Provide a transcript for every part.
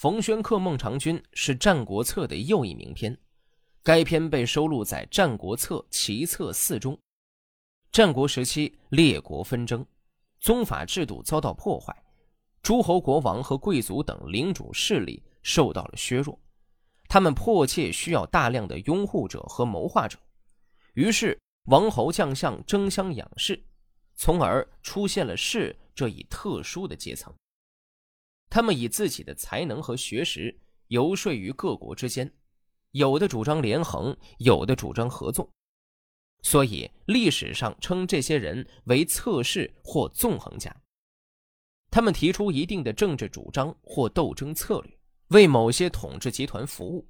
冯轩克孟尝君是《战国策》的又一名篇，该篇被收录在《战国策·齐策四》中。战国时期，列国纷争，宗法制度遭到破坏，诸侯国王和贵族等领主势力受到了削弱，他们迫切需要大量的拥护者和谋划者，于是王侯将相争相养士，从而出现了士这一特殊的阶层。他们以自己的才能和学识游说于各国之间，有的主张连横，有的主张合纵，所以历史上称这些人为策士或纵横家。他们提出一定的政治主张或斗争策略，为某些统治集团服务，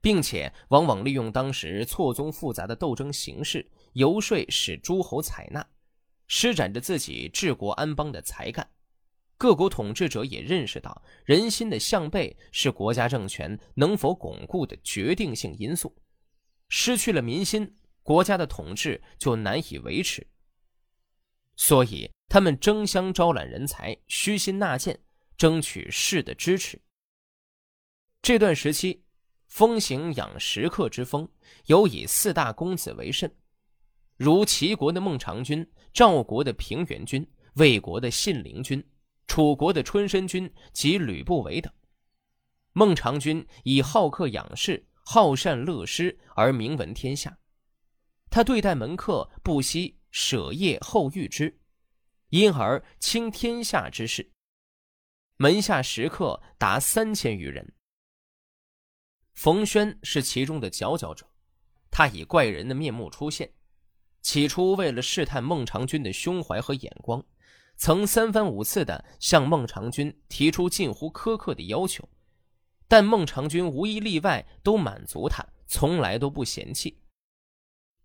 并且往往利用当时错综复杂的斗争形势，游说使诸侯采纳，施展着自己治国安邦的才干。各国统治者也认识到，人心的向背是国家政权能否巩固的决定性因素。失去了民心，国家的统治就难以维持。所以，他们争相招揽人才，虚心纳谏，争取士的支持。这段时期，风行养食客之风，尤以四大公子为甚，如齐国的孟尝君、赵国的平原君、魏国的信陵君。楚国的春申君及吕不韦等，孟尝君以好客养士、好善乐施而名闻天下。他对待门客不惜舍业后遇之，因而倾天下之事。门下食客达三千余人。冯轩是其中的佼佼者，他以怪人的面目出现，起初为了试探孟尝君的胸怀和眼光。曾三番五次的向孟尝君提出近乎苛刻的要求，但孟尝君无一例外都满足他，从来都不嫌弃。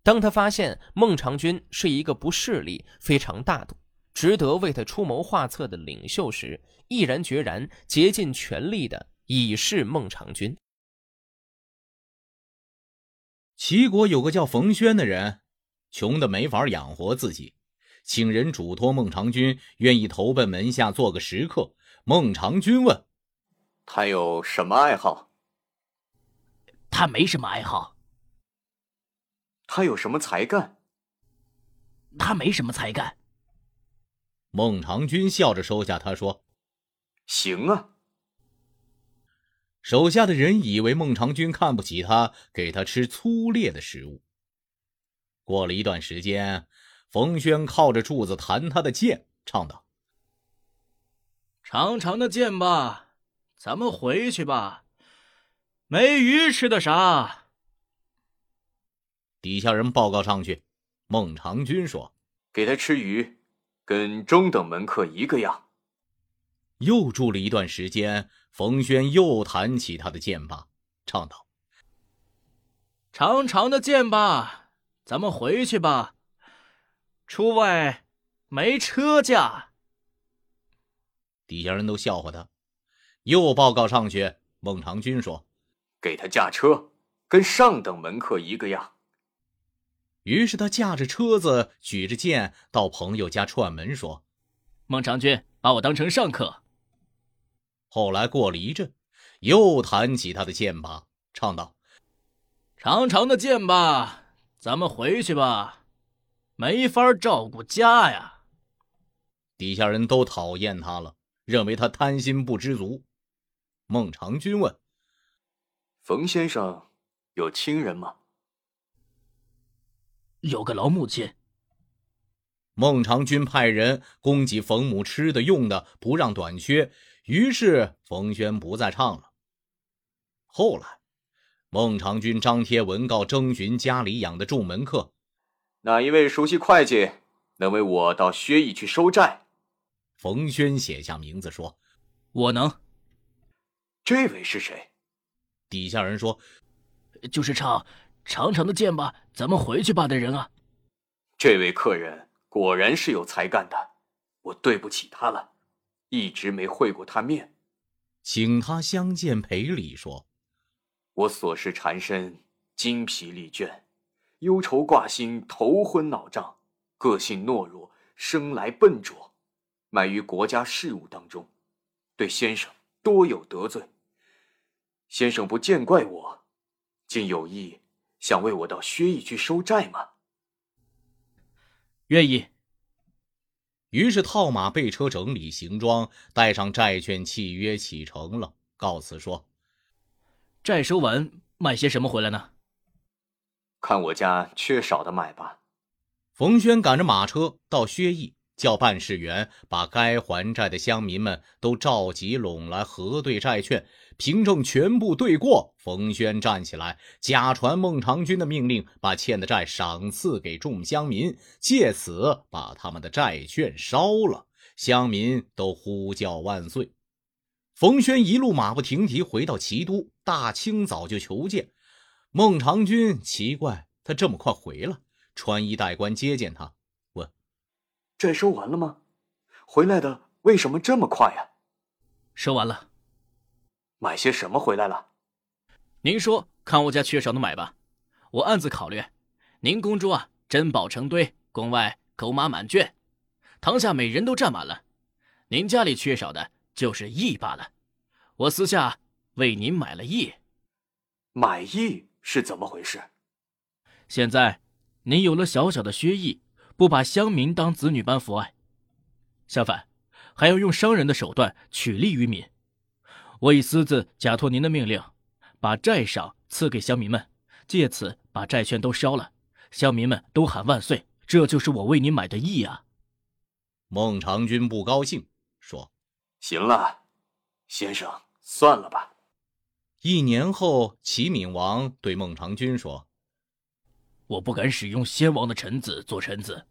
当他发现孟尝君是一个不势利、非常大度、值得为他出谋划策的领袖时，毅然决然、竭尽全力的以示孟尝君。齐国有个叫冯轩的人，穷的没法养活自己。请人嘱托孟尝君愿意投奔门下做个食客。孟尝君问：“他有什么爱好？”“他没什么爱好。”“他有什么才干？”“他没什么才干。”孟尝君笑着收下，他说：“行啊。”手下的人以为孟尝君看不起他，给他吃粗劣的食物。过了一段时间。冯轩靠着柱子弹他的剑，唱道：“长长的剑吧，咱们回去吧。没鱼吃的啥？”底下人报告上去，孟尝君说：“给他吃鱼，跟中等门客一个样。”又住了一段时间，冯轩又弹起他的剑吧，唱道：“长长的剑吧，咱们回去吧。”出外没车驾，底下人都笑话他。又报告上去，孟尝君说：“给他驾车，跟上等门客一个样。”于是他驾着车子，举着剑到朋友家串门，说：“孟尝君把我当成上客。”后来过了一阵，又弹起他的剑吧，唱道：“长长的剑吧，咱们回去吧。”没法照顾家呀！底下人都讨厌他了，认为他贪心不知足。孟尝君问：“冯先生有亲人吗？”“有个老母亲。”孟尝君派人供给冯母吃的用的，不让短缺。于是冯轩不再唱了。后来，孟尝君张贴文告征询家里养的众门客。哪一位熟悉会计，能为我到薛邑去收债？冯轩写下名字说：“我能。”这位是谁？底下人说：“就是唱长长的剑吧，咱们回去吧的人啊。”这位客人果然是有才干的，我对不起他了，一直没会过他面，请他相见赔礼。说：“我琐事缠身，精疲力倦。”忧愁挂心，头昏脑胀，个性懦弱，生来笨拙，埋于国家事务当中，对先生多有得罪，先生不见怪我，竟有意想为我到薛邑去收债吗？愿意。于是套马备车，整理行装，带上债券契约启程了。告辞说：“债收完，买些什么回来呢？看我家缺少的买吧。”冯轩赶着马车到薛邑，叫办事员把该还债的乡民们都召集拢来核对债券。凭证全部对过，冯轩站起来，假传孟尝君的命令，把欠的债赏赐给众乡民，借此把他们的债券烧了。乡民都呼叫万岁。冯轩一路马不停蹄回到齐都，大清早就求见孟尝君。奇怪，他这么快回了。穿衣戴冠接见他，问：“债收完了吗？回来的为什么这么快呀？”“收完了。”买些什么回来了？您说，看我家缺少的买吧。我暗自考虑，您宫中啊，珍宝成堆，宫外狗马满圈，堂下美人都站满了。您家里缺少的就是义罢了。我私下为您买了义。买义是怎么回事？现在您有了小小的薛邑，不把乡民当子女般抚爱，相反，还要用商人的手段取利于民。我已私自假托您的命令，把债赏赐给乡民们，借此把债券都烧了，乡民们都喊万岁。这就是我为您买的义啊！孟尝君不高兴，说：“行了，先生，算了吧。”一年后，齐闵王对孟尝君说：“我不敢使用先王的臣子做臣子。”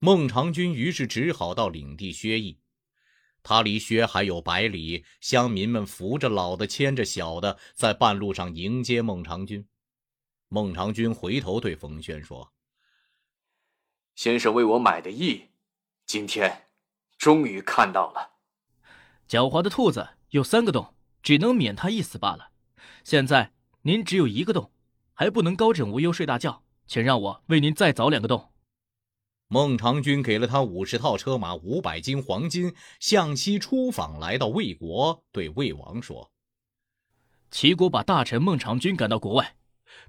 孟尝君于是只好到领地薛邑。他离薛还有百里，乡民们扶着老的，牵着小的，在半路上迎接孟尝君。孟尝君回头对冯轩说：“先生为我买的邑，今天终于看到了。狡猾的兔子有三个洞，只能免他一死罢了。现在您只有一个洞，还不能高枕无忧睡大觉，请让我为您再凿两个洞。”孟尝君给了他五十套车马、五百斤黄金，向西出访，来到魏国，对魏王说：“齐国把大臣孟尝君赶到国外，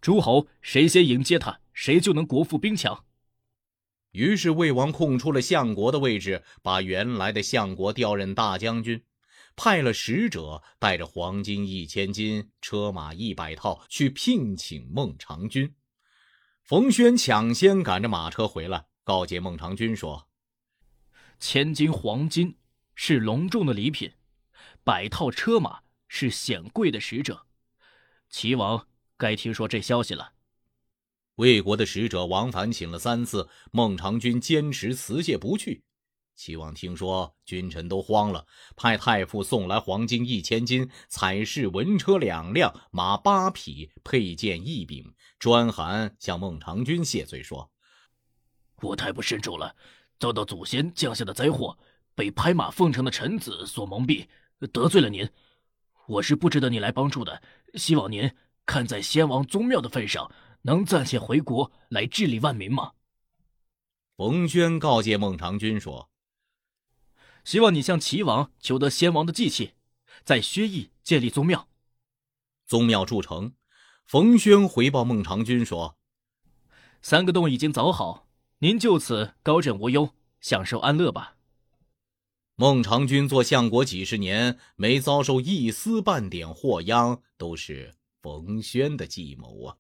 诸侯谁先迎接他，谁就能国富兵强。”于是魏王空出了相国的位置，把原来的相国调任大将军，派了使者带着黄金一千斤、车马一百套去聘请孟尝君。冯轩抢先赶着马车回来。告诫孟尝君说：“千斤黄金是隆重的礼品，百套车马是显贵的使者。齐王该听说这消息了。”魏国的使者往返请了三次，孟尝君坚持辞谢不去。齐王听说，君臣都慌了，派太傅送来黄金一千斤，彩饰文车两辆，马八匹，佩剑一柄，专函向孟尝君谢罪说。我太不慎重了，遭到祖先降下的灾祸，被拍马奉承的臣子所蒙蔽，得罪了您。我是不值得你来帮助的，希望您看在先王宗庙的份上，能暂且回国来治理万民吗？冯轩告诫孟尝君说：“希望你向齐王求得先王的祭器，在薛邑建立宗庙。宗庙筑成，冯轩回报孟尝君说：三个洞已经凿好。”您就此高枕无忧，享受安乐吧。孟尝君做相国几十年，没遭受一丝半点祸殃，都是冯轩的计谋啊。